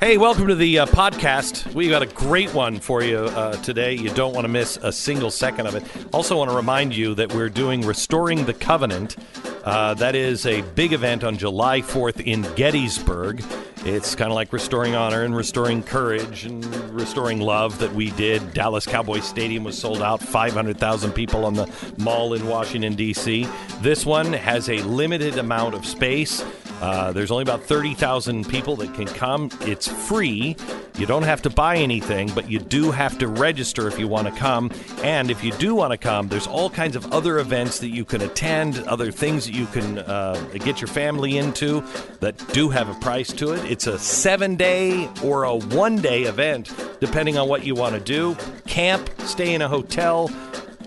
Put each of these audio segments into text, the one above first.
Hey, welcome to the uh, podcast. We got a great one for you uh, today. You don't want to miss a single second of it. Also, want to remind you that we're doing Restoring the Covenant. Uh, that is a big event on July 4th in Gettysburg. It's kind of like restoring honor and restoring courage and restoring love that we did. Dallas Cowboys Stadium was sold out, 500,000 people on the mall in Washington, D.C. This one has a limited amount of space. Uh, there's only about 30,000 people that can come. It's free. You don't have to buy anything, but you do have to register if you want to come. And if you do want to come, there's all kinds of other events that you can attend, other things that you can uh, get your family into that do have a price to it. It's a seven day or a one day event, depending on what you want to do. Camp, stay in a hotel,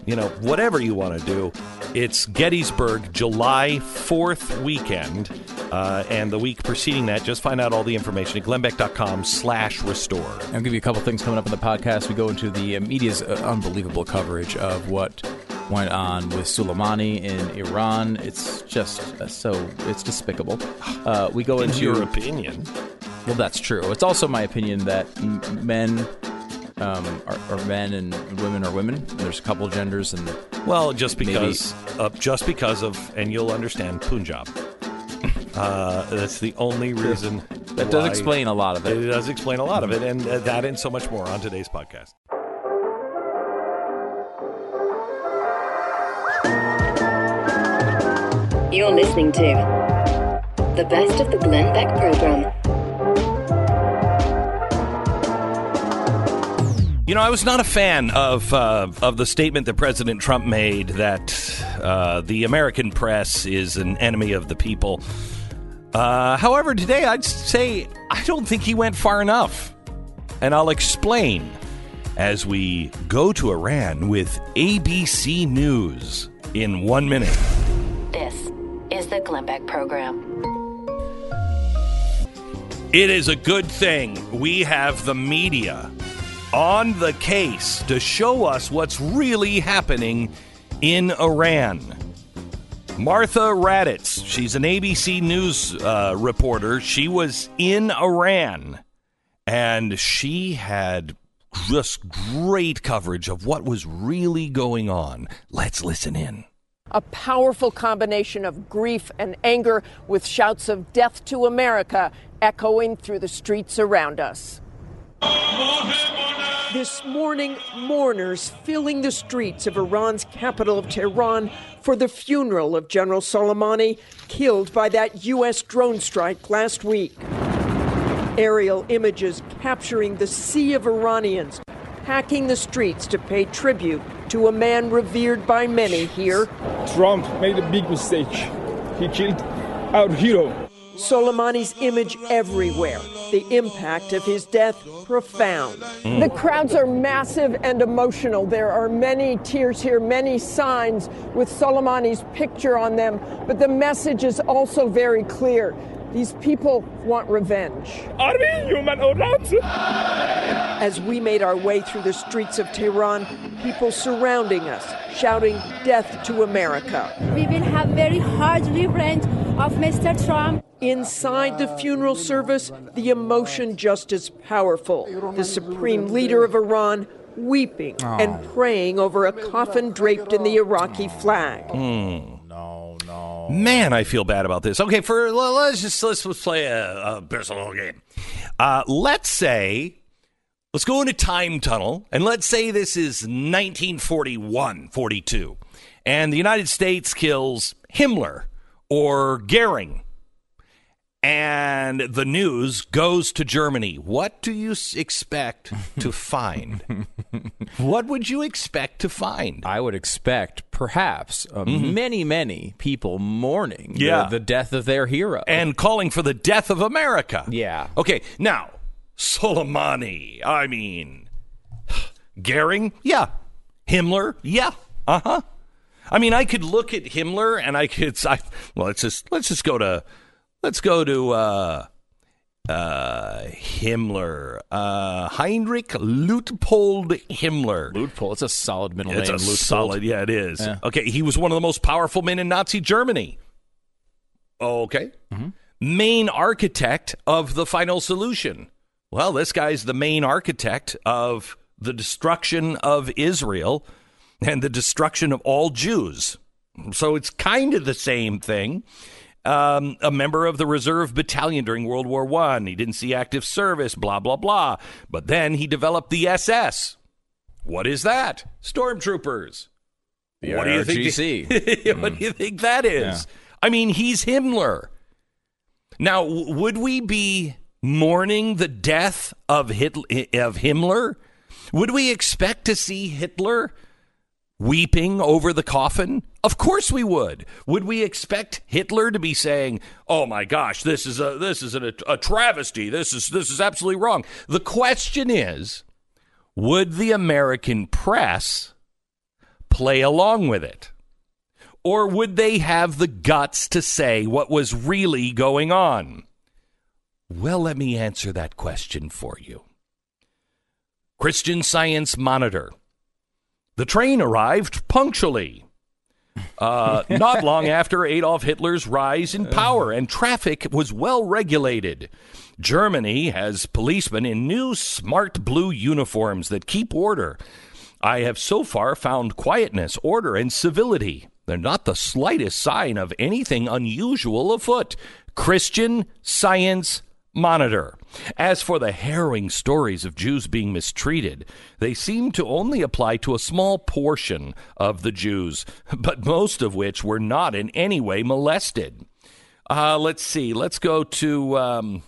you know, whatever you want to do. It's Gettysburg, July 4th weekend. Uh, and the week preceding that, just find out all the information at glennbeck.com slash restore. I'll give you a couple things coming up in the podcast. We go into the uh, media's uh, unbelievable coverage of what went on with Soleimani in Iran. It's just uh, so, it's despicable. Uh, we go In into your opinion. Well, that's true. It's also my opinion that m- men um, are, are men and women are women. There's a couple genders, and Well, just because, uh, just because of, and you'll understand Punjab. Uh, that's the only reason. that does explain a lot of It it. does explain a lot of it, and uh, that and so much more on today's podcast. You're listening to the best of the Glenn Beck program. You know, I was not a fan of uh, of the statement that President Trump made that uh, the American press is an enemy of the people. Uh, however, today I'd say I don't think he went far enough, and I'll explain as we go to Iran with ABC News in one minute. This is the Glenn Beck program. It is a good thing we have the media on the case to show us what's really happening in Iran. Martha Raddatz, she's an ABC News uh, reporter. She was in Iran and she had just great coverage of what was really going on. Let's listen in. a powerful combination of grief and anger with shouts of death to America echoing through the streets around us. This morning, mourners filling the streets of Iran's capital of Tehran for the funeral of General Soleimani, killed by that U.S. drone strike last week. Aerial images capturing the sea of Iranians packing the streets to pay tribute to a man revered by many here. Trump made a big mistake. He killed our hero. Soleimani's image everywhere. The impact of his death profound. The crowds are massive and emotional. There are many tears here, many signs with Soleimani's picture on them, but the message is also very clear. These people want revenge. Are we human or not? As we made our way through the streets of Tehran, people surrounding us, shouting death to America. we will have very hard revenge of Mr. Trump. Inside the funeral service, the emotion just as powerful. The supreme leader of Iran weeping and praying over a coffin draped in the Iraqi flag. Man, I feel bad about this. Okay, for let's just let's, let's play a, a personal game. Uh, let's say let's go into time tunnel and let's say this is 1941, 42, and the United States kills Himmler or Goering, and the news goes to Germany. What do you expect to find? what would you expect to find? I would expect perhaps uh, many, many people mourning the- the, death of their hero. and calling for the death of America. Yeah. Okay, now, Soleimani, I mean, Goering, yeah. Himmler, yeah. Uh huh. I mean, I could look at Himmler and I could, I, well, let's just, let's just go to, let's go to, uh, uh, Himmler, uh, Heinrich Luitpold Himmler. Luitpold, it's a solid middle It's name. a Luitpold. solid, yeah, it is. Yeah. Okay, he was one of the most powerful men in Nazi Germany. Okay. Mm-hmm. Main architect of the final solution. Well, this guy's the main architect of the destruction of Israel and the destruction of all Jews. So it's kind of the same thing. Um, a member of the reserve battalion during World War One. He didn't see active service, blah blah blah. But then he developed the SS. What is that? Stormtroopers. The what do you think? what do you think that is? Yeah. I mean, he's Himmler. Now, w- would we be mourning the death of Hitler, of Himmler? Would we expect to see Hitler weeping over the coffin? Of course we would. Would we expect Hitler to be saying, "Oh my gosh, this is a this is a, a travesty. This is this is absolutely wrong." The question is, would the American press play along with it? Or would they have the guts to say what was really going on? Well, let me answer that question for you. Christian Science Monitor. The train arrived punctually. Uh, not long after Adolf Hitler's rise in power, and traffic was well regulated. Germany has policemen in new smart blue uniforms that keep order. I have so far found quietness, order, and civility. They're not the slightest sign of anything unusual afoot. Christian Science Monitor. As for the harrowing stories of Jews being mistreated, they seem to only apply to a small portion of the Jews, but most of which were not in any way molested. Uh, let's see. Let's go to um,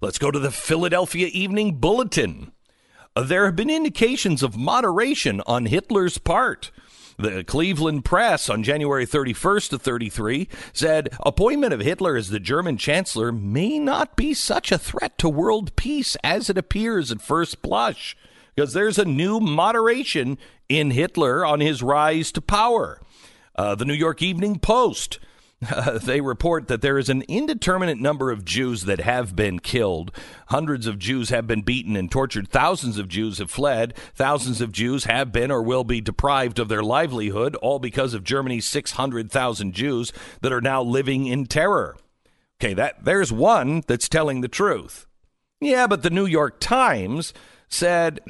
let's go to the Philadelphia Evening Bulletin. Uh, there have been indications of moderation on Hitler's part. The Cleveland Press on January 31st to 33 said appointment of Hitler as the German chancellor may not be such a threat to world peace as it appears at first blush because there's a new moderation in Hitler on his rise to power. Uh, the New York Evening Post uh, they report that there is an indeterminate number of Jews that have been killed. Hundreds of Jews have been beaten and tortured. Thousands of Jews have fled. Thousands of Jews have been or will be deprived of their livelihood, all because of Germany's 600,000 Jews that are now living in terror. Okay, that there's one that's telling the truth. Yeah, but the New York Times said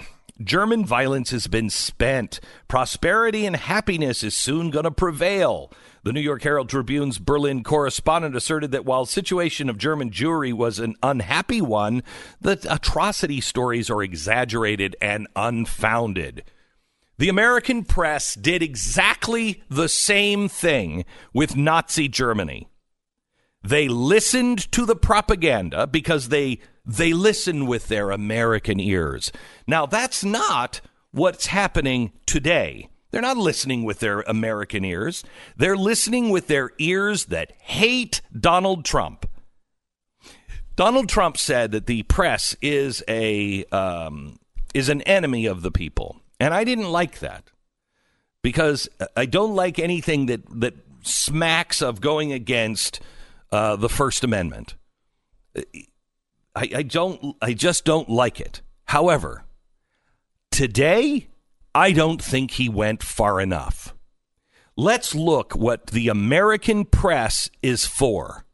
German violence has been spent. Prosperity and happiness is soon going to prevail. The New York Herald Tribune's Berlin correspondent asserted that while situation of German Jewry was an unhappy one, the atrocity stories are exaggerated and unfounded. The American press did exactly the same thing with Nazi Germany. They listened to the propaganda because they they listen with their American ears. Now that's not what's happening today. They're not listening with their American ears. They're listening with their ears that hate Donald Trump. Donald Trump said that the press is a um, is an enemy of the people, and I didn't like that because I don't like anything that that smacks of going against uh, the First Amendment. I, I don't. I just don't like it. However, today I don't think he went far enough. Let's look what the American press is for.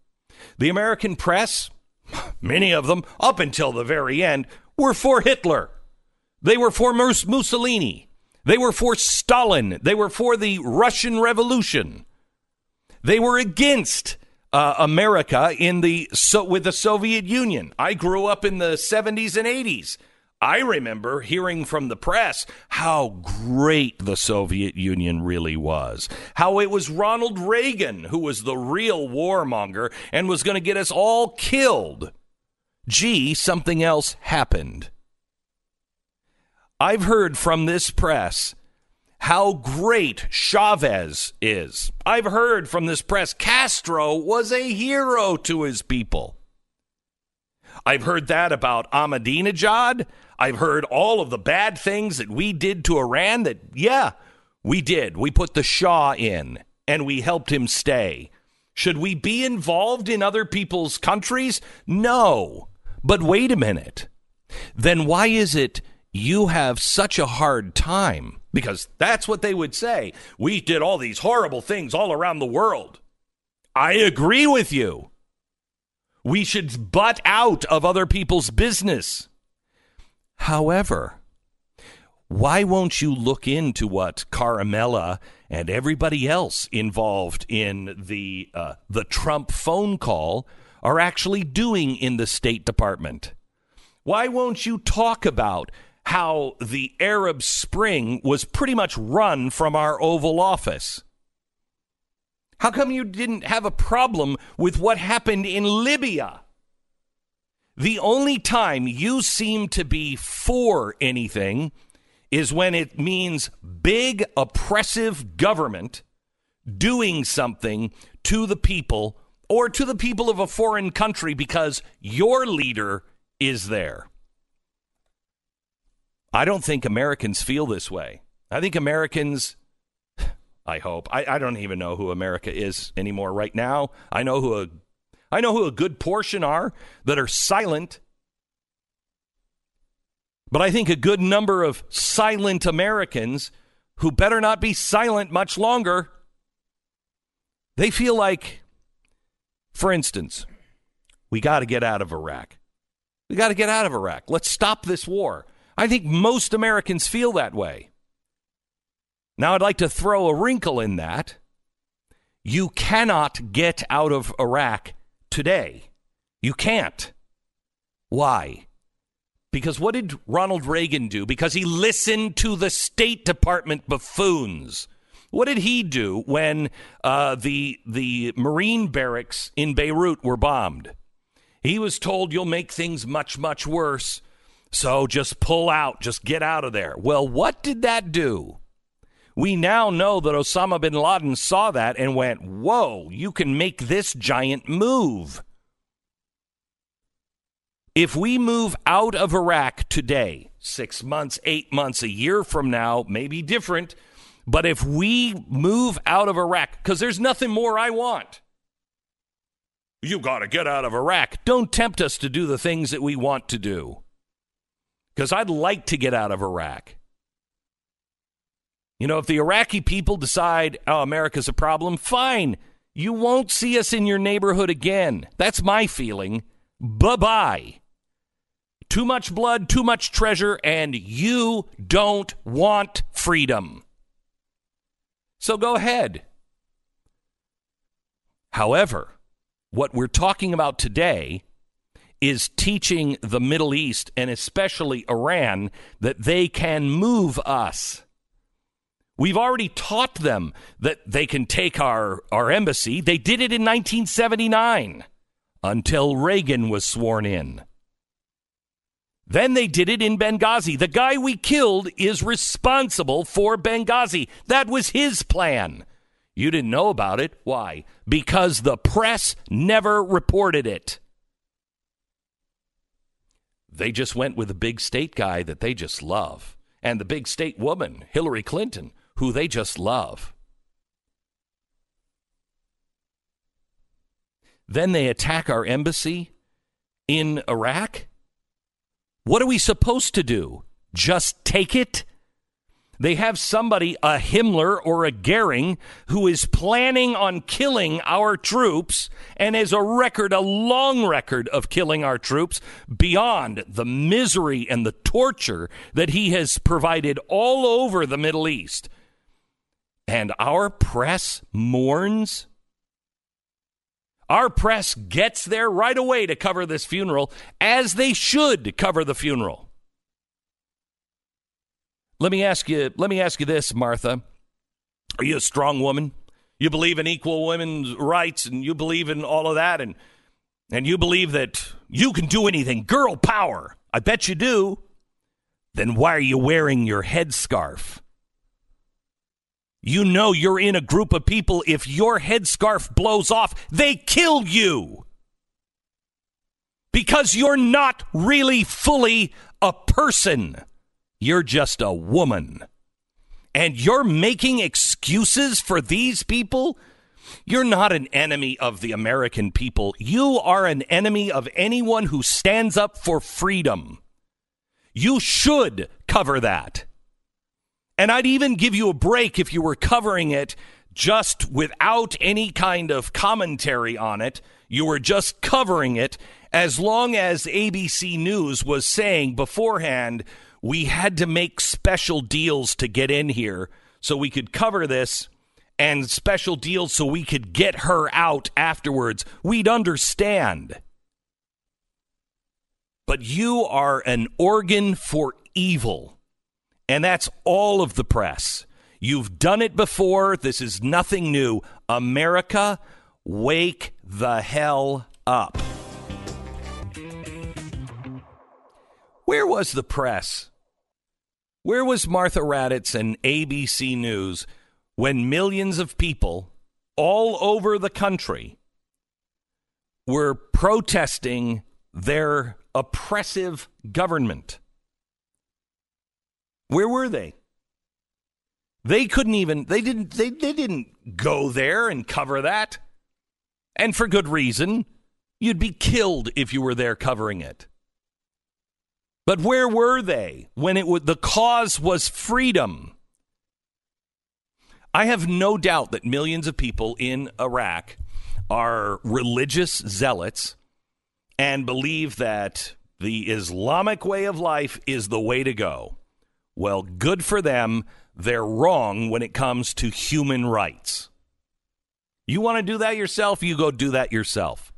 The American press, many of them, up until the very end, were for Hitler. They were for Mussolini. They were for Stalin. They were for the Russian Revolution. They were against uh, America in the so, with the Soviet Union. I grew up in the 70s and 80s. I remember hearing from the press how great the Soviet Union really was. How it was Ronald Reagan who was the real warmonger and was going to get us all killed. Gee, something else happened. I've heard from this press how great Chavez is. I've heard from this press Castro was a hero to his people. I've heard that about Ahmadinejad. I've heard all of the bad things that we did to Iran that, yeah, we did. We put the Shah in and we helped him stay. Should we be involved in other people's countries? No. But wait a minute. Then why is it you have such a hard time? Because that's what they would say. We did all these horrible things all around the world. I agree with you. We should butt out of other people's business. However, why won't you look into what Ciaramella and everybody else involved in the uh, the Trump phone call are actually doing in the State Department? Why won't you talk about how the Arab Spring was pretty much run from our Oval Office? How come you didn't have a problem with what happened in Libya? The only time you seem to be for anything is when it means big oppressive government doing something to the people or to the people of a foreign country because your leader is there. I don't think Americans feel this way. I think Americans, I hope, I, I don't even know who America is anymore right now. I know who a, I know who a good portion are that are silent. But I think a good number of silent Americans who better not be silent much longer, they feel like, for instance, we got to get out of Iraq. We got to get out of Iraq. Let's stop this war. I think most Americans feel that way. Now, I'd like to throw a wrinkle in that. You cannot get out of Iraq today. You can't. Why? Because what did Ronald Reagan do? Because he listened to the State Department buffoons. What did he do when uh, the the Marine barracks in Beirut were bombed? He was told you'll make things much much worse, so just pull out, just get out of there. Well, what did that do? We now know that Osama bin Laden saw that and went, "Whoa, you can make this giant move." If we move out of Iraq today, six months, eight months, a year from now, maybe different, but if we move out of Iraq, because there's nothing more I want. You got to get out of Iraq. Don't tempt us to do the things that we want to do. Because I'd like to get out of Iraq. You know, if the Iraqi people decide, oh, America's a problem, fine. You won't see us in your neighborhood again. That's my feeling. Bye bye. Too much blood, too much treasure, and you don't want freedom. So go ahead. However, what we're talking about today is teaching the Middle East and especially Iran that they can move us. We've already taught them that they can take our, our embassy. They did it in 1979 until Reagan was sworn in. Then they did it in Benghazi. The guy we killed is responsible for Benghazi. That was his plan. You didn't know about it. Why? Because the press never reported it. They just went with the big state guy that they just love, and the big state woman, Hillary Clinton, who they just love. Then they attack our embassy in Iraq what are we supposed to do? Just take it? They have somebody, a Himmler or a Goering, who is planning on killing our troops and has a record, a long record of killing our troops beyond the misery and the torture that he has provided all over the Middle East. And our press mourns our press gets there right away to cover this funeral, as they should cover the funeral. Let me ask you, let me ask you this, Martha. Are you a strong woman? You believe in equal women's rights and you believe in all of that and and you believe that you can do anything, girl power. I bet you do. Then why are you wearing your headscarf? You know you're in a group of people. If your headscarf blows off, they kill you. Because you're not really fully a person. You're just a woman. And you're making excuses for these people? You're not an enemy of the American people. You are an enemy of anyone who stands up for freedom. You should cover that. And I'd even give you a break if you were covering it just without any kind of commentary on it. You were just covering it as long as ABC News was saying beforehand, we had to make special deals to get in here so we could cover this and special deals so we could get her out afterwards. We'd understand. But you are an organ for evil. And that's all of the press. You've done it before. This is nothing new. America, wake the hell up. Where was the press? Where was Martha Raddatz and ABC News when millions of people all over the country were protesting their oppressive government? Where were they? They couldn't even they didn't they, they didn't go there and cover that. And for good reason. You'd be killed if you were there covering it. But where were they when it w- the cause was freedom? I have no doubt that millions of people in Iraq are religious zealots and believe that the Islamic way of life is the way to go. Well, good for them. They're wrong when it comes to human rights. You want to do that yourself? You go do that yourself.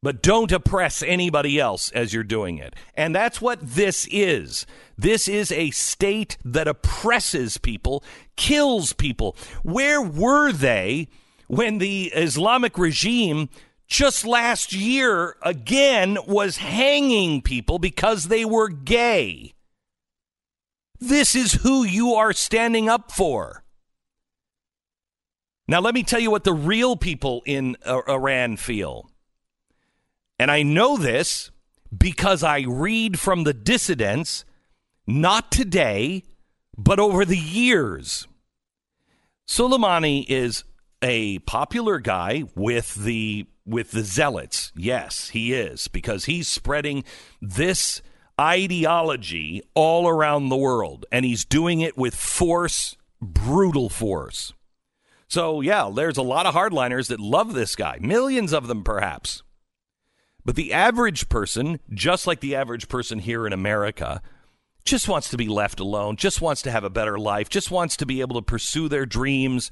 But don't oppress anybody else as you're doing it. And that's what this is. This is a state that oppresses people, kills people. Where were they when the Islamic regime just last year again was hanging people because they were gay? This is who you are standing up for. Now, let me tell you what the real people in uh, Iran feel. And I know this because I read from the dissidents, not today, but over the years. Soleimani is a popular guy with the with the zealots. Yes, he is because he's spreading this ideology all around the world, and he's doing it with force, brutal force. So, yeah, there's a lot of hardliners that love this guy, millions of them perhaps. But the average person, just like the average person here in America, just wants to be left alone, just wants to have a better life, just wants to be able to pursue their dreams,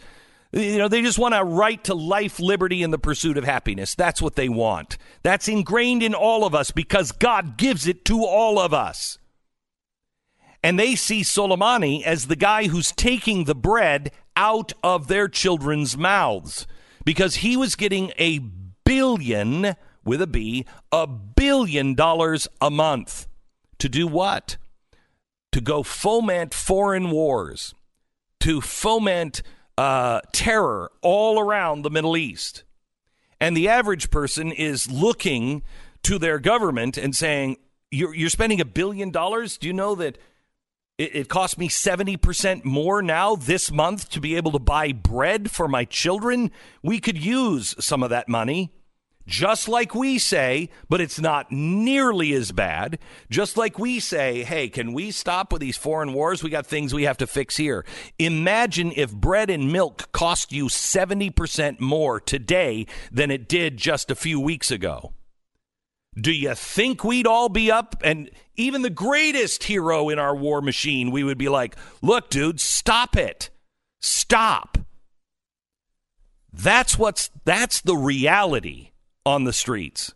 you know, they just want a right to life, liberty, and the pursuit of happiness. That's what they want. That's ingrained in all of us because God gives it to all of us. And they see Soleimani as the guy who's taking the bread out of their children's mouths because he was getting a billion, with a B, a billion dollars a month. To do what? To go foment foreign wars, to foment uh, terror all around the Middle East. And the average person is looking to their government and saying, You're, you're spending a billion dollars? Do you know that it, it cost me 70% more now this month to be able to buy bread for my children? We could use some of that money just like we say, but it's not nearly as bad. Just like we say, hey, can we stop with these foreign wars? We got things we have to fix here. Imagine if bread and milk cost you 70% more today than it did just a few weeks ago. Do you think we'd all be up? And even the greatest hero in our war machine, we would be like, look, dude, stop it. Stop. That's what's that's the reality on the streets.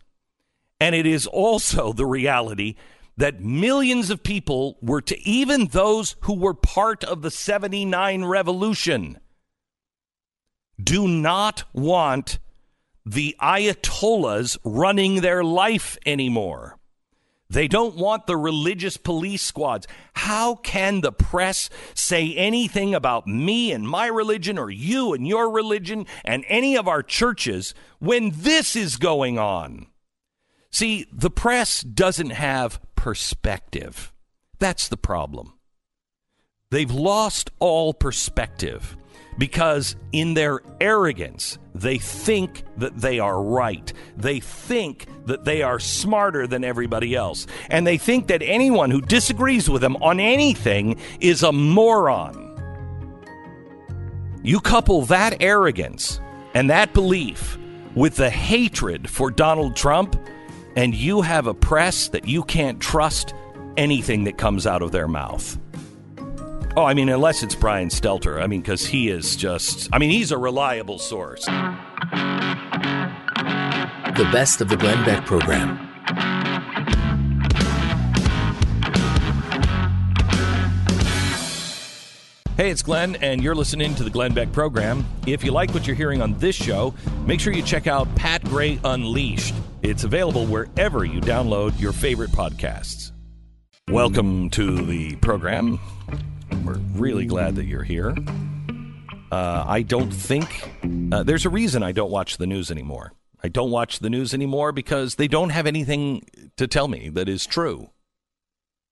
And it is also the reality that millions of people were to, even those who were part of the 79 revolution, do not want the Ayatollahs running their life anymore. They don't want the religious police squads. How can the press say anything about me and my religion or you and your religion and any of our churches when this is going on? See, the press doesn't have perspective. That's the problem. They've lost all perspective because in their arrogance, they think that they are right. They think that they are smarter than everybody else. And they think that anyone who disagrees with them on anything is a moron. You couple that arrogance and that belief with the hatred for Donald Trump, and you have a press that you can't trust anything that comes out of their mouth. Oh, I mean, unless it's Brian Stelter. I mean, because he is just, I mean, he's a reliable source. The best of the Glenn Beck program. Hey, it's Glenn, and you're listening to the Glenn Beck program. If you like what you're hearing on this show, make sure you check out Pat Gray Unleashed. It's available wherever you download your favorite podcasts. Welcome to the program. We're really glad that you're here. Uh, I don't think uh, there's a reason I don't watch the news anymore. I don't watch the news anymore because they don't have anything to tell me that is true.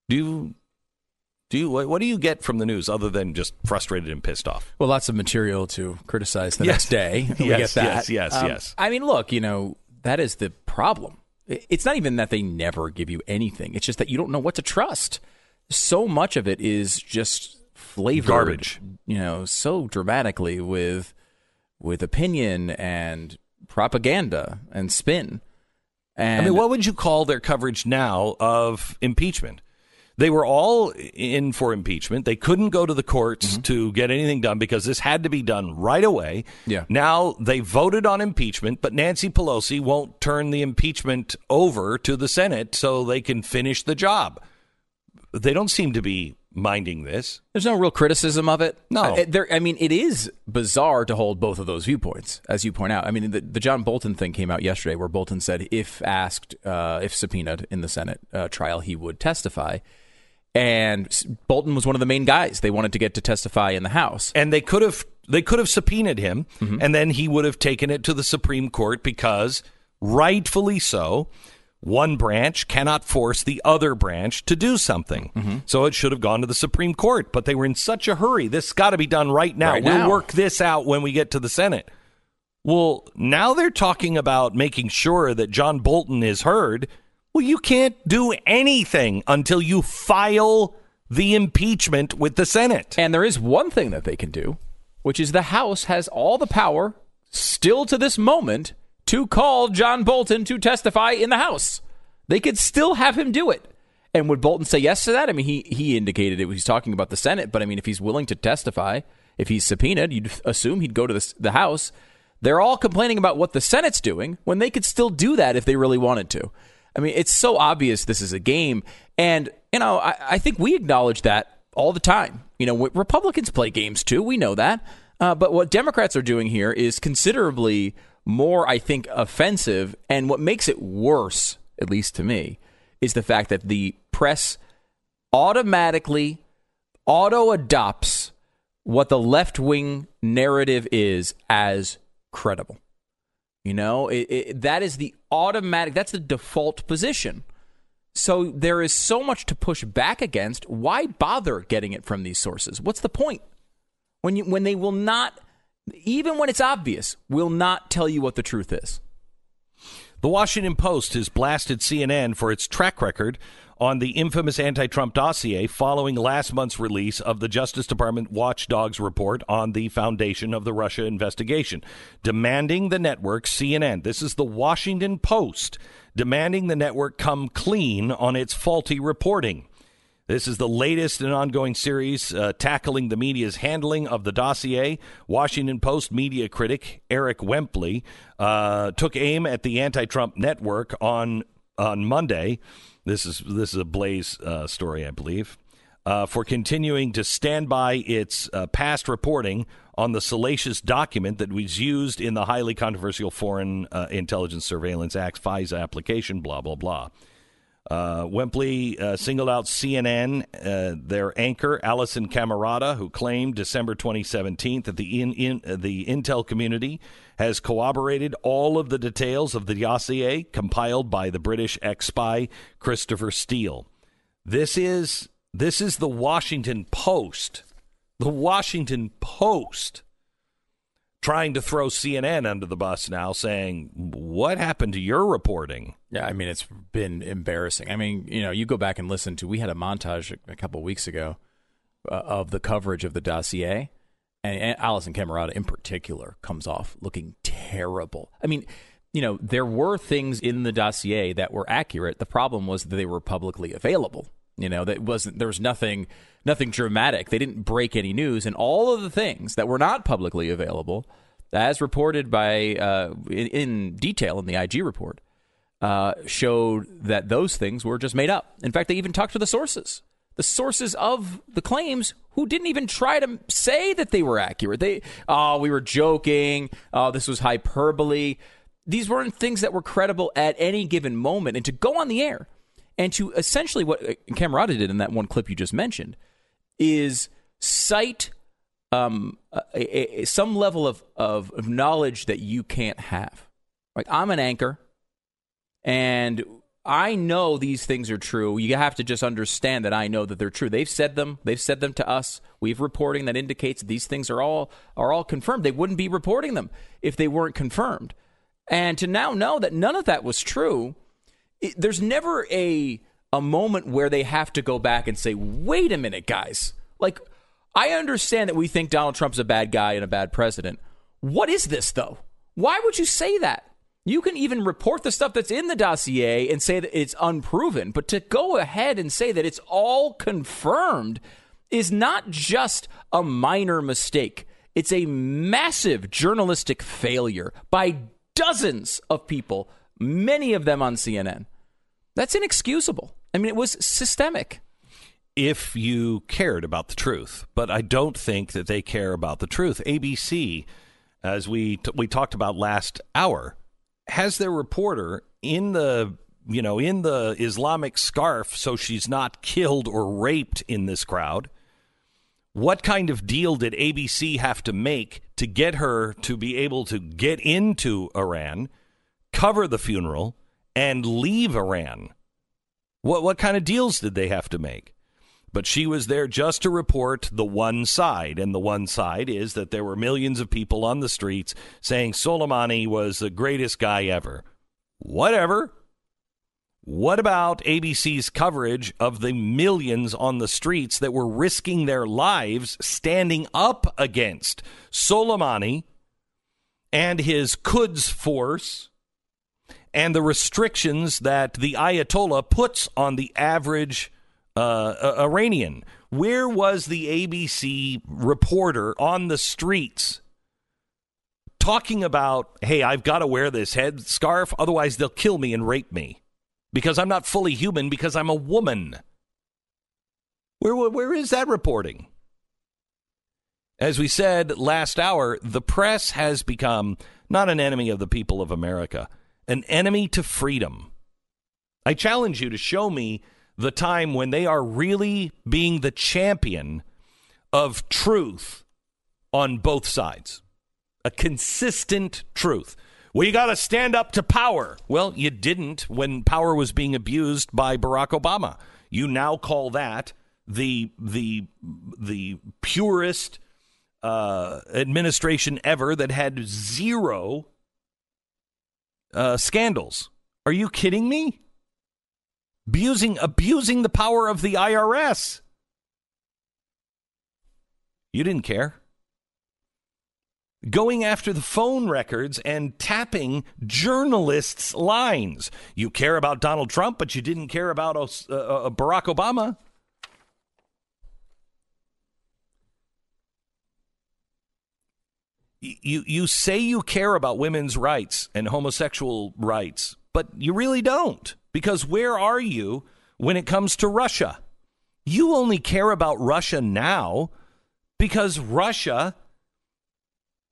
Do you do you, what, what do you get from the news other than just frustrated and pissed off? Well, lots of material to criticize the Yes. next day. We Yes, get that. yes, yes, Um, yes. I mean, look, you know, that is the problem. It's not even that they never give you anything. It's just that you don't know what to trust. So much of it is just flavored, Garbage. You know, so dramatically with with opinion and propaganda and spin. And I mean, what would you call their coverage now of impeachment? They were all in for impeachment. They couldn't go to the courts mm-hmm. to get anything done because this had to be done right away. Yeah. Now they voted on impeachment, but Nancy Pelosi won't turn the impeachment over to the Senate so they can finish the job. They don't seem to be minding this. There's no real criticism of it. No. Uh, there, I mean, it is bizarre to hold both of those viewpoints, as you point out. I mean, the, the John Bolton thing came out yesterday, where Bolton said if asked, uh, if subpoenaed in the Senate uh, trial, he would testify. And Bolton was one of the main guys they wanted to get to testify in the House. and they could have they could have subpoenaed him and then he would have taken it to the Supreme Court because rightfully so one branch cannot force the other branch to do something. Mm-hmm. So it should have gone to the Supreme Court, but they were in such a hurry. This got to be done right now. Right we'll now. work this out when we get to the Senate. Well, now they're talking about making sure that John Bolton is heard. Well, you can't do anything until you file the impeachment with the Senate. And there is one thing that they can do, which is the House has all the power, still to this moment, to call John Bolton to testify in the House. They could still have him do it. And would Bolton say yes to that? I mean, he, he indicated it. He's talking about the Senate, but I mean, if he's willing to testify, if he's subpoenaed, you'd assume he'd go to the, the House. They're all complaining about what the Senate's doing when they could still do that if they really wanted to. I mean, it's so obvious this is a game. And, you know, I, I think we acknowledge that all the time. You know, Republicans play games too. We know that. Uh, but what Democrats are doing here is considerably more, I think, offensive. And what makes it worse, at least to me, is the fact that the press automatically auto adopts what the left wing narrative is as credible. You know, it, it, that is the automatic, that's the default position. So there is so much to push back against. Why bother getting it from these sources? What's the point? When you when they will not even when it's obvious, will not tell you what the truth is. The Washington Post has blasted CNN for its track record on the infamous anti Trump dossier following last month's release of the Justice Department watchdog's report on the foundation of the Russia investigation, demanding the network CNN. This is the Washington Post demanding the network come clean on its faulty reporting. This is the latest in an ongoing series uh, tackling the media's handling of the dossier. Washington Post media critic Eric Wempley uh, took aim at the anti-Trump network on on Monday. This is this is a Blaze uh, story, I believe, uh, for continuing to stand by its uh, past reporting on the salacious document that was used in the highly controversial Foreign uh, Intelligence Surveillance Act FISA application. Blah blah blah. Uh, Wempley uh, singled out CNN, uh, their anchor Alisyn Camerota, who claimed December 2017 that the in, in uh, the intel community has corroborated all of the details of the dossier compiled by the British ex-spy Christopher Steele. This is this is the Washington Post, the Washington Post, trying to throw CNN under the bus now, saying, "What happened to your reporting?" Yeah, I mean it's been embarrassing. I mean, you know, you go back and listen to. We had a montage a couple weeks ago uh, of the coverage of the dossier, and, and Alisyn Camerota in particular comes off looking terrible. I mean, you know, there were things in the dossier that were accurate. The problem was that they were publicly available. You know, that wasn't there was nothing nothing dramatic. They didn't break any news, and all of the things that were not publicly available, as reported by uh, in, in detail in the IG report, uh, showed that those things were just made up. In fact, they even talked to the sources, the sources of the claims, who didn't even try to say that they were accurate. They, oh, we were joking. Oh, this was hyperbole. These weren't things that were credible at any given moment. And to go on the air and to essentially what uh, Camerota did in that one clip you just mentioned is cite um, a, a, some level of, of, of knowledge that you can't have. Like I'm an anchor, and I know these things are true. You have to just understand that I know that they're true. They've said them. They've said them to us. We've reporting that indicates that these things are all are all confirmed. They wouldn't be reporting them if they weren't confirmed. And to now know that none of that was true it, there's never a a moment where they have to go back and say, "Wait a minute, guys." Like I understand that we think Donald Trump's a bad guy and a bad president. What is this though? Why would you say that? You can even report the stuff that's in the dossier and say that it's unproven, but to go ahead and say that it's all confirmed is not just a minor mistake. It's a massive journalistic failure by dozens of people, many of them on CNN. That's inexcusable. I mean, it was systemic. If you cared about the truth, but I don't think that they care about the truth. ABC, as we t- we talked about last hour, has their reporter in the you know in the Islamic scarf, so she's not killed or raped in this crowd. What kind of deal did ABC have to make to get her to be able to get into Iran, cover the funeral, and leave Iran. What what kind of deals did they have to make? But she was there just to report the one side, and the one side is that there were millions of people on the streets saying Soleimani was the greatest guy ever. Whatever. What about ABC's coverage of the millions on the streets that were risking their lives standing up against Soleimani and his Quds force and the restrictions that the Ayatollah puts on the average uh, Iranian. Where was the ABC reporter on the streets talking about, hey, I've got to wear this head scarf, otherwise they'll kill me and rape me because I'm not fully human because I'm a woman? Where, where is that reporting? As we said last hour, the press has become not an enemy of the people of America an enemy to freedom. I challenge you to show me the time when they are really being the champion of truth on both sides. A consistent truth. We got to stand up to power. Well, you didn't when power was being abused by Barack Obama. You now call that the the the purest uh, administration ever that had zero uh, scandals. Are you kidding me? Abusing abusing the power of the IRS. You didn't care. Going after the phone records and tapping journalists' lines. You care about Donald Trump, but you didn't care about uh, uh, Barack Obama. You you say you care about women's rights and homosexual rights, but you really don't. Because where are you when it comes to Russia? You only care about Russia now because Russia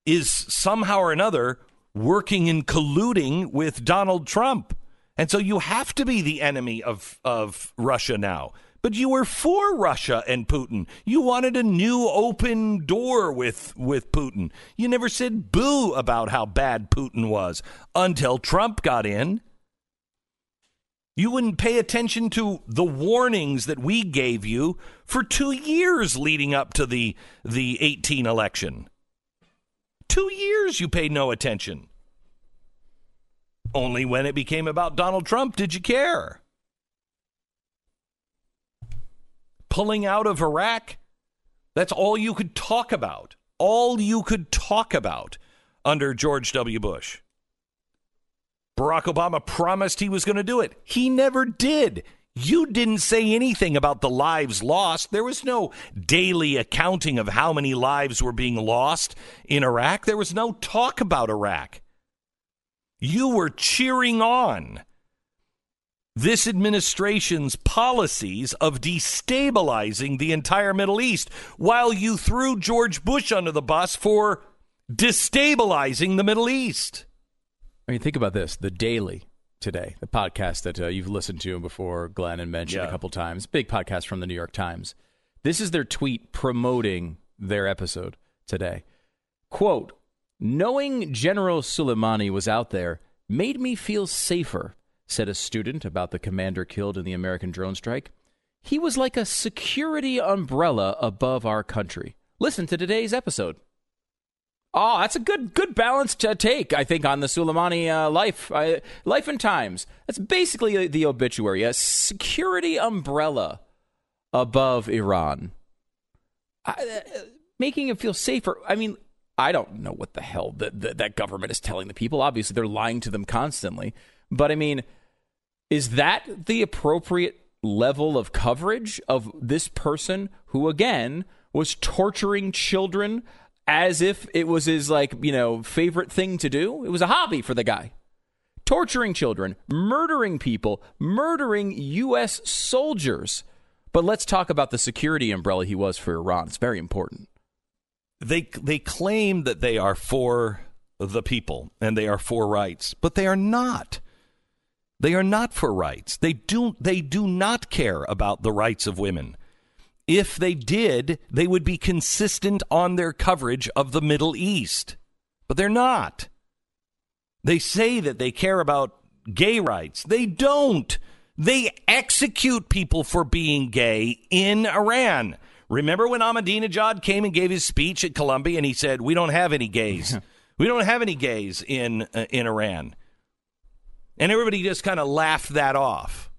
is somehow or another working and colluding with Donald Trump. And so you have to be the enemy of, of Russia now. But you were for Russia and Putin. You wanted a new open door with, with Putin. You never said boo about how bad Putin was until Trump got in. You wouldn't pay attention to the warnings that we gave you for two years leading up to the, the 18 election. Two years you paid no attention. Only when it became about Donald Trump did you care. Pulling out of Iraq. That's all you could talk about. all you could talk about under George W. Bush. Barack Obama promised he was going to do it. He never did. You didn't say anything about the lives lost. There was no daily accounting of how many lives were being lost in Iraq. There was no talk about Iraq. You were cheering on this administration's policies of destabilizing the entire Middle East while you threw George Bush under the bus for destabilizing the Middle East. I mean, think about this the Daily today, the podcast that uh, you've listened to before, Glenn, and mentioned Yeah. a couple times. Big podcast from the New York Times. This is their tweet promoting their episode today. Quote Knowing General Soleimani was out there made me feel safer, said a student about the commander killed in the American drone strike. He was like a security umbrella above our country. Listen to today's episode. Oh, that's a good good balance to take, I think, on the Soleimani uh, life uh, life and times. That's basically the obituary, a security umbrella above Iran, I, uh, making it feel safer. I mean, I don't know what the hell that that government is telling the people. Obviously, they're lying to them constantly. But I mean, is that the appropriate level of coverage of this person who, again, was torturing children as if it was his, like, you know, favorite thing to do? It was a hobby for the guy. Torturing children, murdering people, murdering U.S. soldiers. But let's talk about the security umbrella he was for Iran. It's very important. They they claim that they are for the people and they are for rights, but they are not. They are not for rights. They do they do not care about the rights of women. If they did, they would be consistent on their coverage of the Middle East. But they're not. They say that they care about gay rights. They don't. They execute people for being gay in Iran. Remember when Ahmadinejad came and gave his speech at Columbia and he said, "We don't have any gays. we don't have any gays in uh, in Iran." And everybody just kind of laughed that off.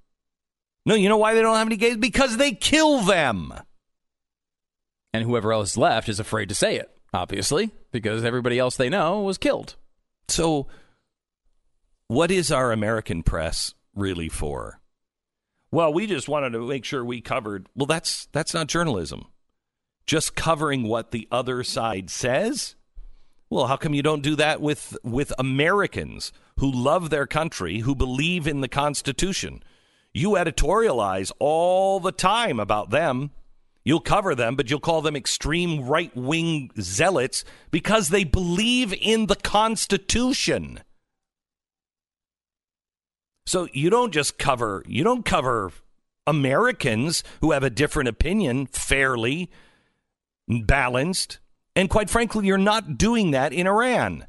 No, you know why they don't have any gays? Because they kill them. And whoever else left is afraid to say it, obviously, because everybody else they know was killed. So, what is our American press really for? Well, we just wanted to make sure we covered. Well, that's that's not journalism. Just covering what the other side says. Well, how come you don't do that with with Americans who love their country, who believe in the Constitution? You editorialize all the time about them. You'll cover them, but you'll call them extreme right wing zealots because they believe in the Constitution. So you don't just cover you don't cover Americans who have a different opinion fairly balanced. And quite frankly, you're not doing that in Iran.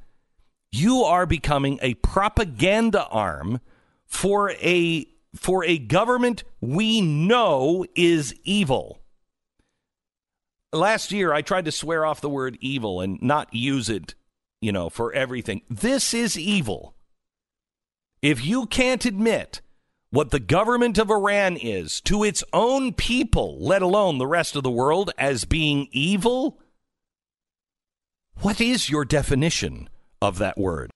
You are becoming a propaganda arm for a for a government we know is evil. Last year I tried to swear off the word evil and not use it, you know, for everything. This is evil. If you can't admit what the government of Iran is to its own people, let alone the rest of the world, as being evil, what is your definition of that word?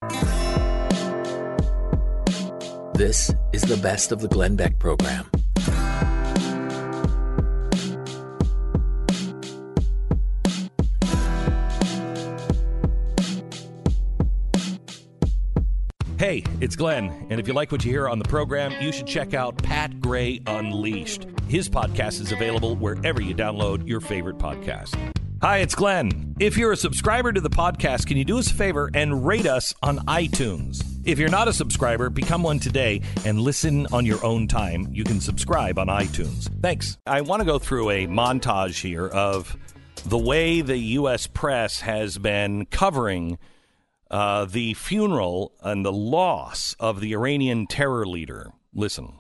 This is the best of the Glenn Beck program. Hey, it's Glenn, and if you like what you hear on the program, you should check out Pat Gray Unleashed. His podcast is available wherever you download your favorite podcast. Hi, it's Glenn. If you're a subscriber to the podcast, can you do us a favor and rate us on iTunes? If you're not a subscriber, become one today and listen on your own time. You can subscribe on iTunes. Thanks. I want to go through a montage here of the way the U.S. press has been covering uh, the funeral and the loss of the Iranian terror leader. Listen.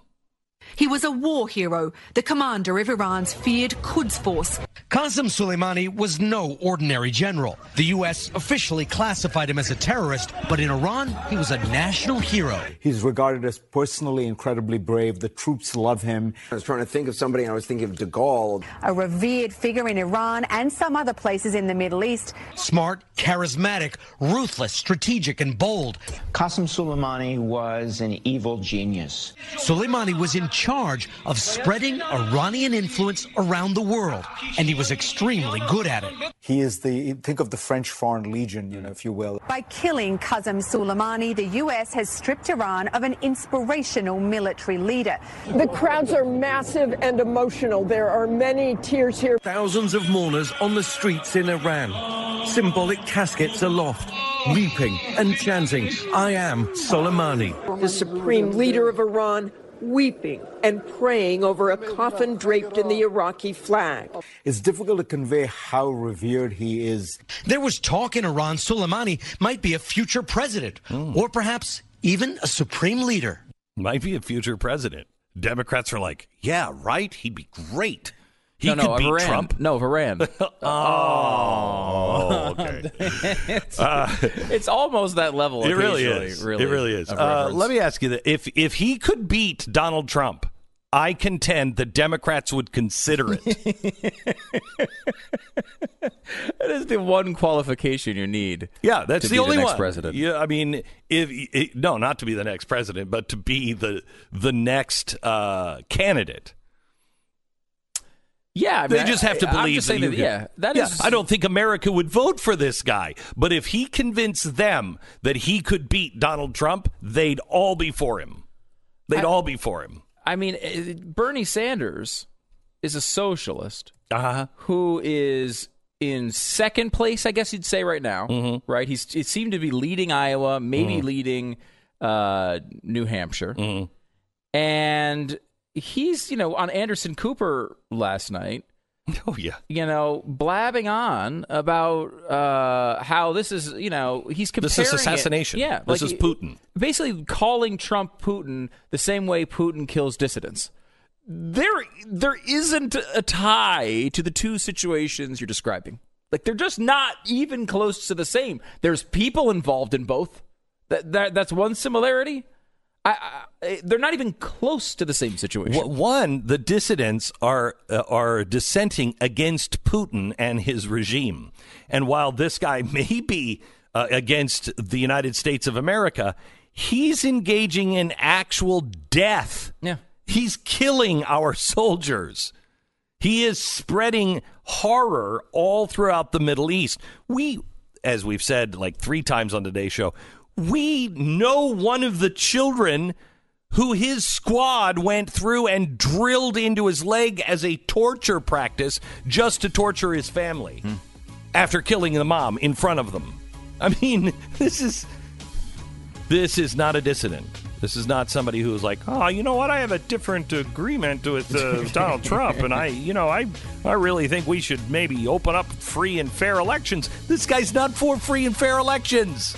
He was a war hero, the commander of Iran's feared Quds Force. Qasem Soleimani was no ordinary general. The U.S. officially classified him as a terrorist, but in Iran, he was a national hero. He's regarded as personally incredibly brave. The troops love him. I was trying to think of somebody, and I was thinking of de Gaulle. A revered figure in Iran and some other places in the Middle East. Smart, charismatic, ruthless, strategic, and bold. Qasem Soleimani was an evil genius. Soleimani was in charge of spreading Iranian influence around the world, and he was extremely good at it. He is the, think of the French Foreign Legion, you know, if you will. By killing Qasem Soleimani, the U.S. has stripped Iran of an inspirational military leader. The crowds are massive and emotional. There are many tears here. Thousands of mourners on the streets in Iran. Symbolic caskets aloft, weeping and chanting, I am Soleimani. The supreme leader of Iran weeping and praying over a coffin draped in the Iraqi flag. It's difficult to convey how revered he is. There was talk in Iran Soleimani might be a future president, mm. or perhaps even a supreme leader. Might be a future president. Democrats are like, yeah, right? He'd be great. He no, could no, beat Iran. Trump. No, of Iran. oh, okay. it's, uh, it's, almost that level. It really is. Really, it really is. Uh, let me ask you that: if if he could beat Donald Trump, I contend the Democrats would consider it. that is the one qualification you need. Yeah, that's the only the next one. President. Yeah, I mean, if no, not to be the next president, but to be the the next uh, candidate. Yeah, I mean, they just have to believe that, that, that. Yeah, that yeah, is. I don't think America would vote for this guy, but if he convinced them that he could beat Donald Trump, they'd all be for him. They'd I, all be for him. I mean, eh, Bernie Sanders is a socialist uh-huh. who is in second place, I guess you'd say right now. Mm-hmm. Right? He's it seemed to be leading Iowa, maybe Mm-hmm. leading uh, New Hampshire, Mm-hmm. and he's you know on Anderson Cooper last night. Oh yeah, you know, blabbing on about uh, how this is, you know, he's comparing this is assassination. It, yeah, this like, is Putin. Basically, calling Trump Putin the same way Putin kills dissidents. There, there isn't a tie to the two situations you're describing. Like they're just not even close to the same. There's people involved in both. That, that that's one similarity. I, I, they're not even close to the same situation. One, the dissidents are uh, are dissenting against Putin and his regime, and while this guy may be uh, against the United States of America, he's engaging in actual death. Yeah, he's killing our soldiers. He is spreading horror all throughout the Middle East. We, as we've said like three times on today's show, we know one of the children who his squad went through and drilled into his leg as a torture practice just to torture his family Hmm. after killing the mom in front of them. I mean, this is this is not a dissident. This is not somebody who is like, oh, you know what? I have a different agreement with uh, Donald Trump, and I, you know, I, I really think we should maybe open up free and fair elections. This guy's not for free and fair elections.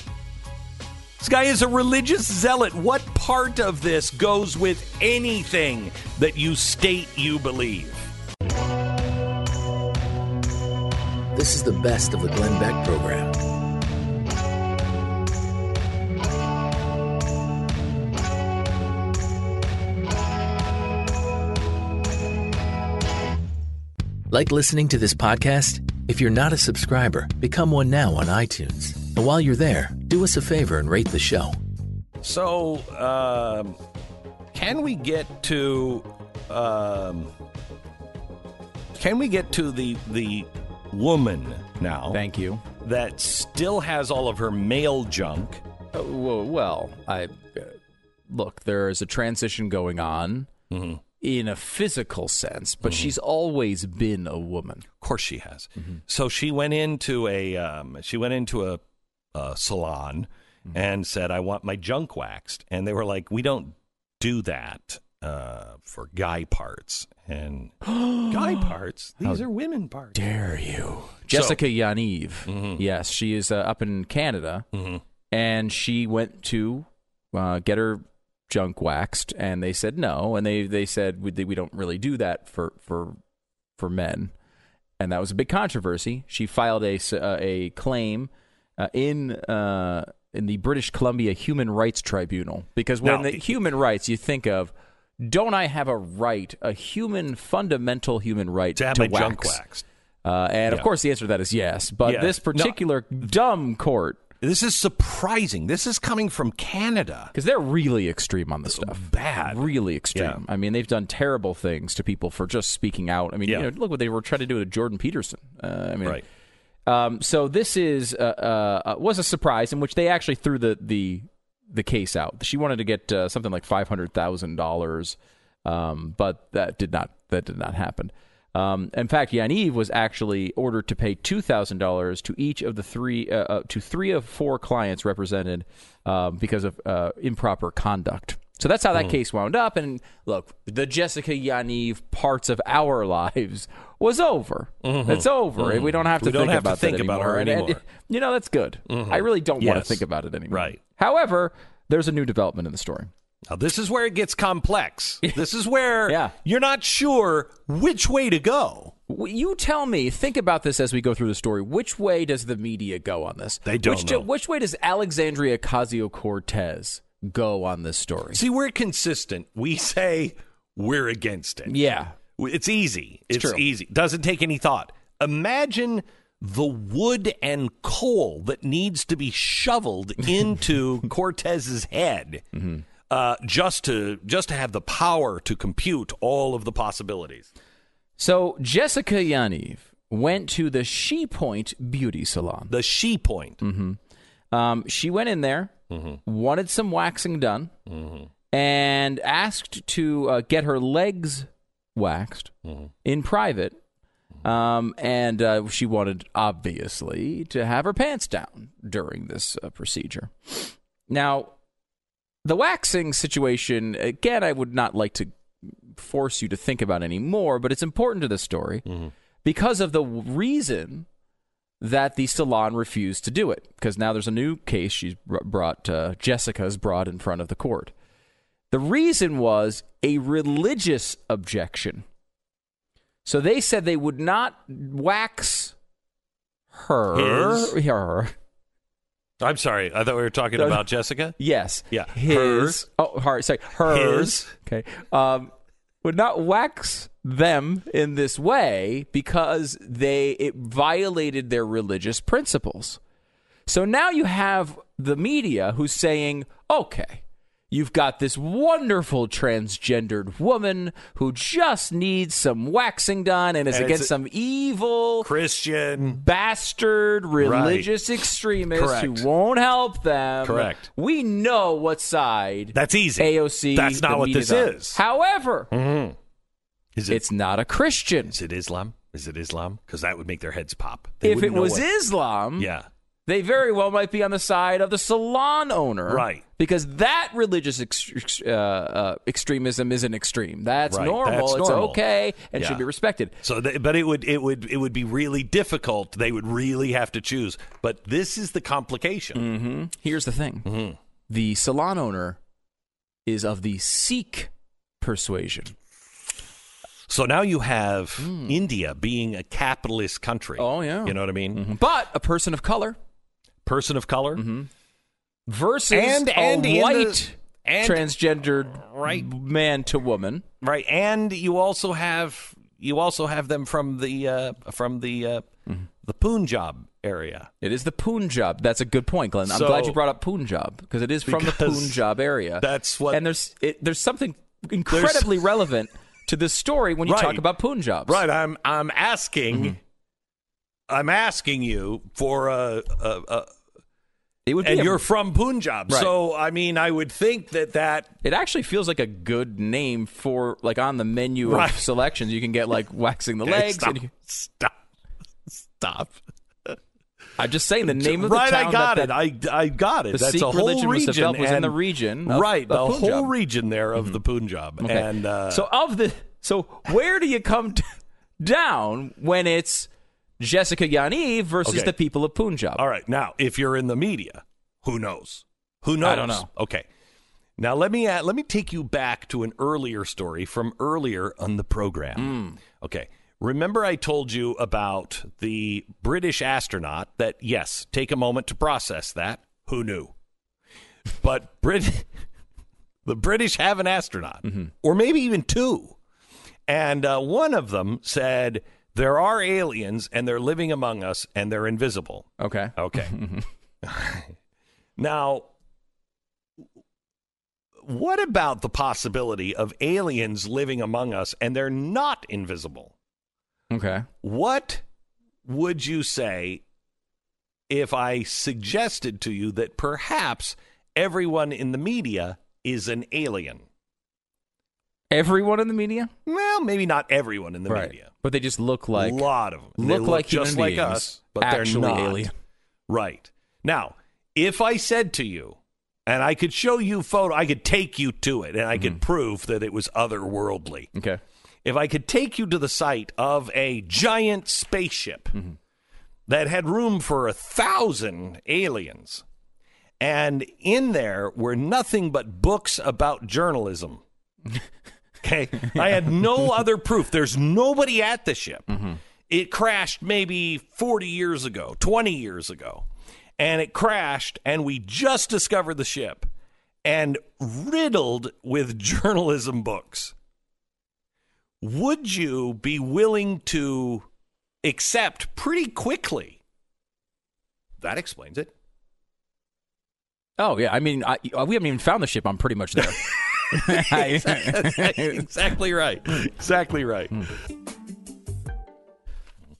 This guy is a religious zealot. What part of this goes with anything that you state you believe? This is the best of the Glenn Beck program. Like listening to this podcast? If you're not a subscriber, become one now on iTunes. And while you're there, do us a favor and rate the show. So, um, can we get to um, can we get to the the woman now? Thank you. That still has all of her male junk. Uh, well, well, I uh, look. There is a transition going on Mm-hmm. in a physical sense, but she's always been a woman. Of course, she has. Mm-hmm. So she went into a um, she went into a, a salon Mm-hmm. and said, "I want my junk waxed," and they were like, "We don't do that uh, for guy parts." And guy parts, these How are women parts. Dare you, Jessica Yaniv? Mm-hmm. Yes, she is uh, up in Canada, and she went to uh, get her junk waxed, and they said no, and they they said we, we don't really do that for for for men. and that was a big controversy. She filed a uh, a claim uh, in uh, in the British Columbia Human Rights Tribunal because when the human rights you think of, don't I have a right, a human fundamental human right To have to my wax? junk waxed. Uh, and Yeah. of course, the answer to that is yes. But Yeah. this No. particular dumb court, This is surprising. This is coming from Canada. because they're really extreme on this stuff. Bad. really extreme. Yeah. I mean, they've done terrible things to people for just speaking out. I mean, Yeah. you know, look what they were trying to do to Jordan Peterson. Uh, I mean, Right. Um, so this is uh, uh, was a surprise in which they actually threw the the the case out. She wanted to get uh, something like five hundred thousand dollars, um, but that did not that did not happen. Um, in fact, Yaniv was actually ordered to pay two thousand dollars to each of the three uh, uh, to three of four clients represented um, because of uh, improper conduct. So that's how that Hmm. case wound up. And look, the Jessica Yaniv parts of our lives was over. Mhm. It's over. Mhm. We don't have to We don't think have to about think that about anymore. her And- and, anymore. you know, that's good. Mhm. I really don't want to think about it anymore. Right. However, there's a new development in the story. Now, this is where it gets complex. This is where Yeah. you're not sure which way to go. You tell me. Think about this as we go through the story. Which way does the media go on this? They don't which, know. which way does Alexandria Ocasio Cortez go on this story? See, we're consistent. We say we're against it. Yeah. It's easy. It's, true. easy. Doesn't take any thought. Imagine the wood and coal that needs to be shoveled into Cortez's head Mm-hmm. uh, just to just to have the power to compute all of the possibilities. So Jessica Yaniv went to the She Point Beauty Salon. The She Point. Mm-hmm. Um, she went in there, wanted some waxing done, and asked to uh, get her legs waxed in private. Um, and uh, she wanted, obviously, to have her pants down during this uh, procedure. Now, the waxing situation, again, I would not like to force you to think about anymore, but it's important to the story because of the reason that the salon refused to do it. Because now there's a new case she's brought, uh, Jessica's brought in front of the court. The reason was a religious objection. So they said they would not wax her. His? Her. I'm sorry. I thought we were talking about Jessica. Yes. Yeah. His. Hers. Oh, her, sorry. Hers. His. Okay. Um, would not wax them in this way because they it violated their religious principles. So now you have the media who's saying, okay, you've got this wonderful transgendered woman who just needs some waxing done and is And against some evil Christian. bastard religious extremists Correct. who won't help them. Correct. We know what side That's easy. AOC. That's not what this on. is. However, Mhm. Is it? it's not a Christian. Is it Islam? Is it Islam? Because that would make their heads pop. They If it was what- Islam, yeah, they very well might be on the side of the salon owner, Right. Because that religious ex- uh, uh, extremism isn't extreme. That's Right, normal. that's it's normal. okay and Yeah. should be respected. So, they, but it would it would it would be really difficult. They would really have to choose. But this is the complication. hmm Here's the thing: Mhm. the salon owner is of the Sikh persuasion. So now you have India being a capitalist country. Oh yeah, You know what I mean? but a person of color Person of color. versus And- a and in the- white and- transgendered Right. man to woman. Right, and you also have you also have them from the uh, from the uh, Mm-hmm. the Punjab area. It is the Punjab. That's a good point, Glenn. I'm So- glad you brought up Punjab because it is from the Punjab area. that's what- And there's it, there's something incredibly relevant to this story when you Right. talk about Punjabs. Right, I'm I'm asking Mm-hmm. I'm asking you for a, a, a It would and a- you're from Punjab. Right. So I mean, I would think that that It actually feels like a good name for like on the menu Right. of selections. You can get like waxing the legs. Stop, stop, stop. I'm just saying the name of the right, town. I got that, it. I I got it. the That's Sikh a whole religion was region developed was in the region of- right, the. Mm-hmm. whole region there of the Punjab, Okay. and uh, so of the so where do you come t- down when it's Jessica Yaniv versus Okay. the people of Punjab? All right. Now, if you're in the media, who knows? Who knows? I don't know. Okay. Now let me uh, let me take you back to an earlier story from earlier on the program. Hmm. Okay. Remember, I told you about the British astronaut that, yes, take a moment to process that. Who knew? But Brit- the British have an astronaut, or maybe even two. And uh, one of them said, There are aliens and they're living among us and they're invisible. Okay. Okay. now, what about the possibility of aliens living among us and they're not invisible? Okay. What would you say if I suggested to you that perhaps everyone in the media is an alien? Everyone in the media? Well, maybe not everyone in the Right. media. But they just look like a lot of them look They like just like beings, us, but actually they're not. alien. Right now, if I said to you, and I could show you photo, I could take you to it, and I could prove that it was otherworldly. Mm-hmm. Okay. If I could take you to the site of a giant spaceship that had room for a thousand aliens, and in there were nothing but books about journalism. Okay. I had no other proof. There's nobody at the ship. It crashed maybe 40 years ago, 20 years ago. And it crashed, and we just discovered the ship and riddled with journalism books. Would you be willing to accept pretty quickly? That explains it. Oh yeah, I mean, I, we haven't even found the ship. I'm pretty much there. exactly right. Exactly right.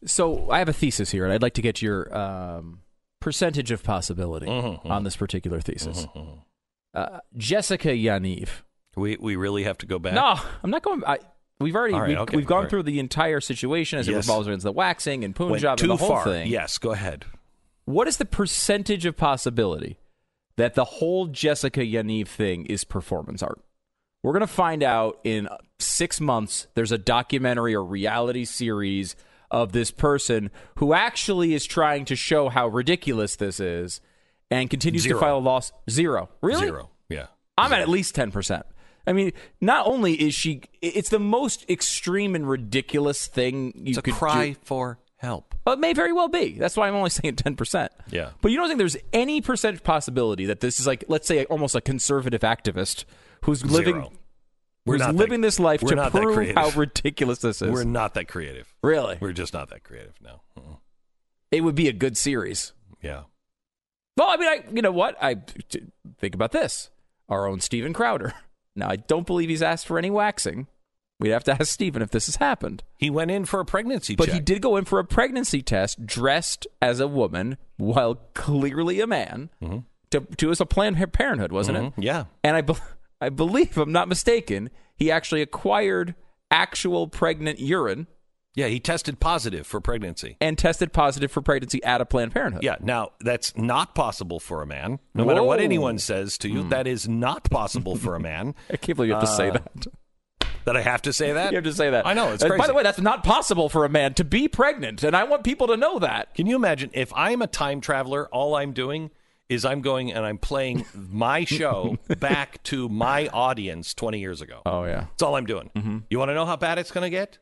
So I have a thesis here, and I'd like to get your um, percentage of possibility Mm-hmm, on this particular thesis. Uh, Jessica Yaniv. We we really have to go back. No, I'm not going. I, we've already All right, we've, okay, we've gone all right. through the entire situation as it revolves around the waxing and Went Punjab too and the whole far. thing. Yes, go ahead. What is the percentage of possibility that the whole Jessica Yaniv thing is performance art? We're going to find out in six months. There's a documentary or reality series of this person who actually is trying to show how ridiculous this is and continues Zero. to file a loss. Zero. Really? Zero. Yeah. I'm at at least 10%. I mean, not only is she, it's the most extreme and ridiculous thing you It's could cry do. for help. Well, it may very well be. That's why I'm only saying 10%. Yeah. But you don't think there's any percentage possibility that this is like, let's say, almost a conservative activist who's living, Zero. We're who's not that- living this life to prove how ridiculous this is? We're not that creative. really? We're just not that creative. No. Uh-uh. It would be a good series. Yeah. Well, I mean, I, you know what? I t- think about this. Our own Steven Crowder. Now, I don't believe he's asked for any waxing. We'd have to ask Steven if this has happened. He went in for a pregnancy test. But check. he did go in for a pregnancy test dressed as a woman while clearly a man to, to as a Planned Parenthood, wasn't Mhm. it? Yeah. And I, be- I believe, if I'm not mistaken, he actually acquired actual pregnant urine Yeah, he tested positive for pregnancy. and tested positive for pregnancy at a Planned Parenthood. Yeah, now that's not possible for a man. No matter what anyone says to you, that is not possible for a man. I can't believe you have to say Uh, that. That I have to say that? You have to say that. I know, it's Uh, crazy. By the way, that's not possible for a man to be pregnant, and I want people to know that. Can you imagine if I'm a time traveler, all I'm doing is I'm going and I'm playing my show back to my audience 20 years ago. Oh yeah. That's all I'm doing. Mm-hmm. You want to know how bad it's going to get?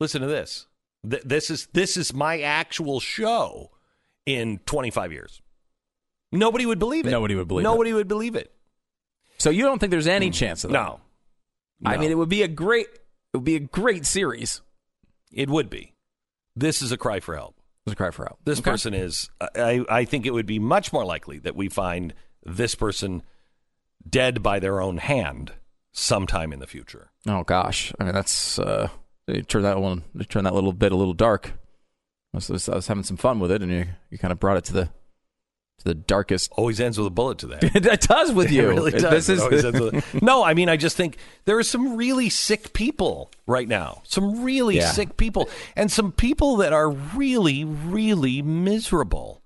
Listen to this. Th- this is this is my actual show in 25 years. Nobody would believe it. Nobody would believe it. Nobody would believe it. So you don't think there's any mm. chance of that? No. I mean, it would be a great, it would be a great series. It would be. This is a cry for help. Let's cry for help. This Okay. person is. I, I think it would be much more likely that we find this person dead by their own hand sometime in the future. Oh gosh, I mean that's uh, they turn that one, turn that little bit a little dark. I was, I was having some fun with it, and you you kind of brought it to the the darkest. Oh, always ends with a bullet to that. it does with you. It really does. This It is always ends with- no, I mean, I just think there are some really sick people right now. Some really Yeah. sick people, and some people that are really, really miserable.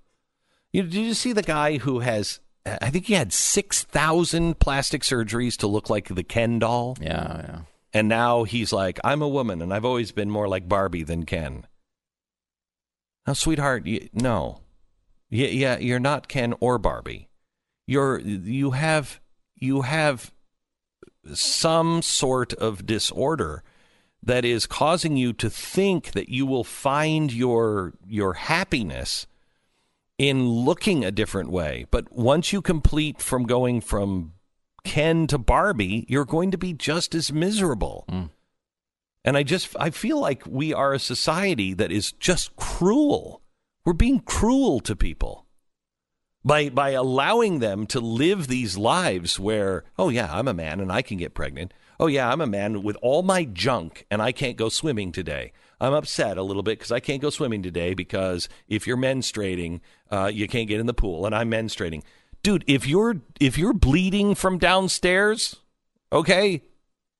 You, know, did you see the guy who has? I think he had six thousand plastic surgeries to look like the Ken doll. yeah, yeah. And now he's like, I'm a woman, and I've always been more like Barbie than Ken. Now, sweetheart, you, no, yeah, yeah, you're not Ken or Barbie. You're you have you have some sort of disorder that is causing you to think that you will find your your happiness in looking a different way. But once you complete from going from Ken to Barbie, you're going to be just as miserable. Hmm. And I just I feel like we are a society that is just cruel. We're being cruel to people by by allowing them to live these lives where oh yeah, I'm a man and I can get pregnant. Oh yeah, I'm a man with all my junk and I can't go swimming today. I'm upset a little bit because I can't go swimming today because if you're menstruating, uh, you can't get in the pool, and I'm menstruating. Dude, if you're if you're bleeding from downstairs, okay,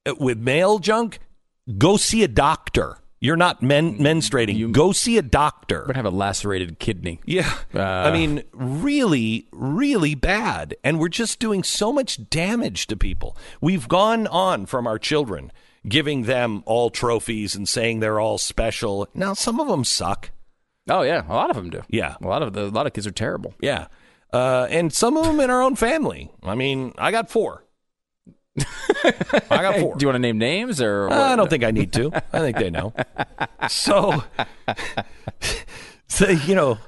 uh, with male junk, go see a doctor. You're not men, menstruating. go see a doctor. We're have a lacerated kidney. Yeah. Uh, I mean, really, really bad. And we're just doing so much damage to people. We've gone on from our children, giving them all trophies and saying they're all special. Now, some of them suck. Oh yeah, a lot of them do. Yeah. a lot of the, a lot of kids are terrible. Yeah. Uh, and some of them in our own family. I mean, I got four. I got four. Do you want to name names or? I don't think I need to. I think they know. So, so you know,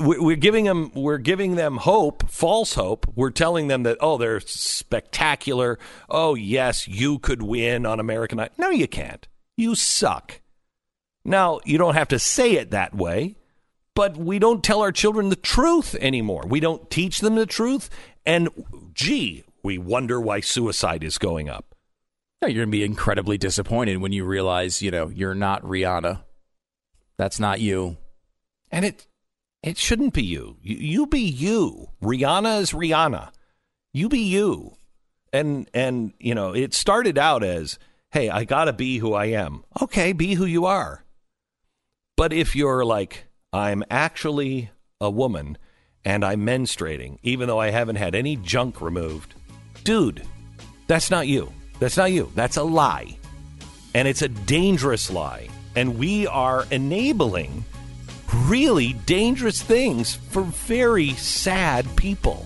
we're giving them we're giving them hope, false hope. We're telling them that oh, they're spectacular. Oh yes, you could win on American Idol. No, you can't. You suck. Now you don't have to say it that way, but we don't tell our children the truth anymore. We don't teach them the truth, and gee, we wonder why suicide is going up. No, you're gonna be incredibly disappointed when you realize, you know, you're not Rihanna. That's not you. And it it shouldn't be you. You, you be you. Rihanna is Rihanna. You be you. And and you know, it started out as, "Hey, I got to be who I am." Okay, be who you are. But if you're like, "I'm actually a woman and I'm menstruating even though I haven't had any junk removed." Dude, that's not you. That's not you. That's a lie. And it's a dangerous lie. And we are enabling really dangerous things for very sad people.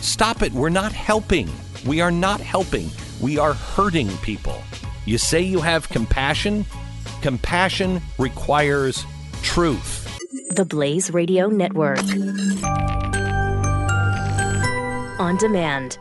Stop it. We're not helping. We are not helping. We are hurting people. You say you have compassion? Compassion requires truth. The Blaze Radio Network. On demand.